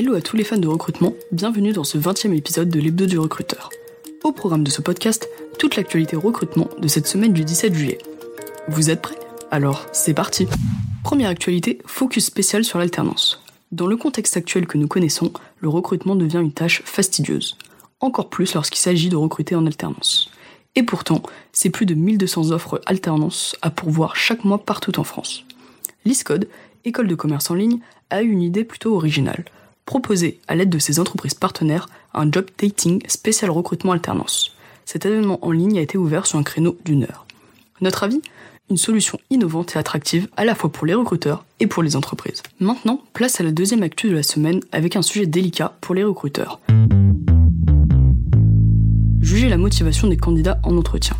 Hello à tous les fans de recrutement, bienvenue dans ce 20e épisode de l'hebdo du recruteur. Au programme de ce podcast, toute l'actualité recrutement de cette semaine du 17 juillet. Vous êtes prêts? Alors, c'est parti Première actualité, focus spécial sur l'alternance. Dans le contexte actuel que nous connaissons, le recrutement devient une tâche fastidieuse. Encore plus lorsqu'il s'agit de recruter en alternance. Et pourtant, c'est plus de 1200 offres alternance à pourvoir chaque mois partout en France. L'ISCODE, école de commerce en ligne, a eu une idée plutôt originale. Proposer, à l'aide de ses entreprises partenaires, un job dating spécial recrutement alternance. Cet événement en ligne a été ouvert sur un créneau d'une heure. Notre avis Une solution innovante et attractive à la fois pour les recruteurs et pour les entreprises. Maintenant, place à la deuxième actu de la semaine avec un sujet délicat pour les recruteurs. Juger la motivation des candidats en entretien.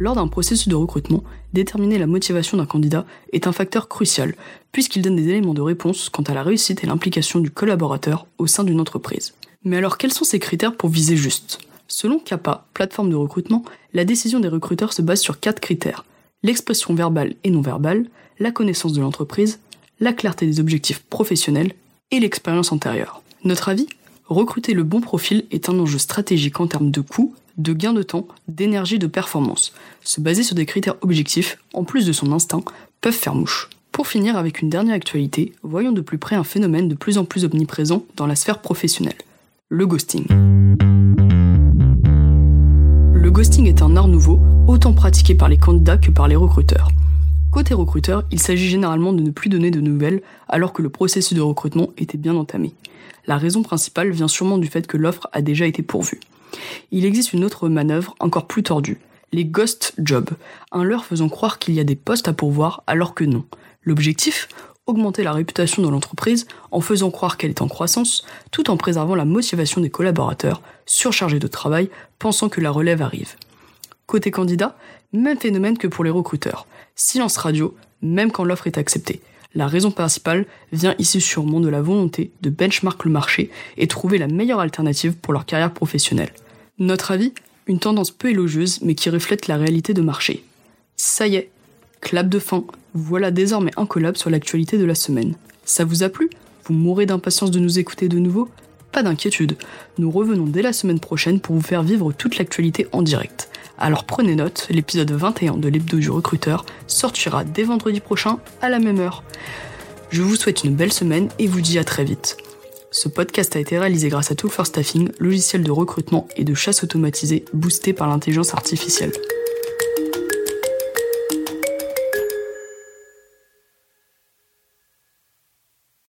Lors d'un processus de recrutement, déterminer la motivation d'un candidat est un facteur crucial, puisqu'il donne des éléments de réponse quant à la réussite et l'implication du collaborateur au sein d'une entreprise. Mais alors quels sont ces critères pour viser juste? Selon CAPA, plateforme de recrutement, la décision des recruteurs se base sur quatre critères. L'expression verbale et non verbale, la connaissance de l'entreprise, la clarté des objectifs professionnels et l'expérience antérieure. Notre avis? Recruter le bon profil est un enjeu stratégique en termes de coût, de gain de temps, d'énergie, de performance. Se baser sur des critères objectifs, en plus de son instinct, peuvent faire mouche. Pour finir avec une dernière actualité, voyons de plus près un phénomène de plus en plus omniprésent dans la sphère professionnelle. Le ghosting. Le ghosting est un art nouveau, autant pratiqué par les candidats que par les recruteurs. Côté recruteur, il s'agit généralement de ne plus donner de nouvelles alors que le processus de recrutement était bien entamé. La raison principale vient sûrement du fait que l'offre a déjà été pourvue. Il existe une autre manœuvre encore plus tordue, les ghost jobs, un leurre faisant croire qu'il y a des postes à pourvoir alors que non. L'objectif? Augmenter la réputation de l'entreprise en faisant croire qu'elle est en croissance, tout en préservant la motivation des collaborateurs, surchargés de travail, pensant que la relève arrive. Côté candidat, même phénomène que pour les recruteurs. Silence radio, même quand l'offre est acceptée. La raison principale vient ici sûrement de la volonté de benchmark le marché et trouver la meilleure alternative pour leur carrière professionnelle. Notre avis Une tendance peu élogieuse mais qui reflète la réalité de marché. Ça y est, clap de fin, voilà désormais un collab sur l'actualité de la semaine. Ça vous a plu? Vous mourrez d'impatience de nous écouter de nouveau? Pas d'inquiétude, nous revenons dès la semaine prochaine pour vous faire vivre toute l'actualité en direct. Alors prenez note, l'épisode 21 de l'hebdo du recruteur sortira dès vendredi prochain à la même heure. Je vous souhaite une belle semaine et vous dis à très vite. Ce podcast a été réalisé grâce à Tool Staffing, logiciel de recrutement et de chasse automatisé boosté par l'intelligence artificielle.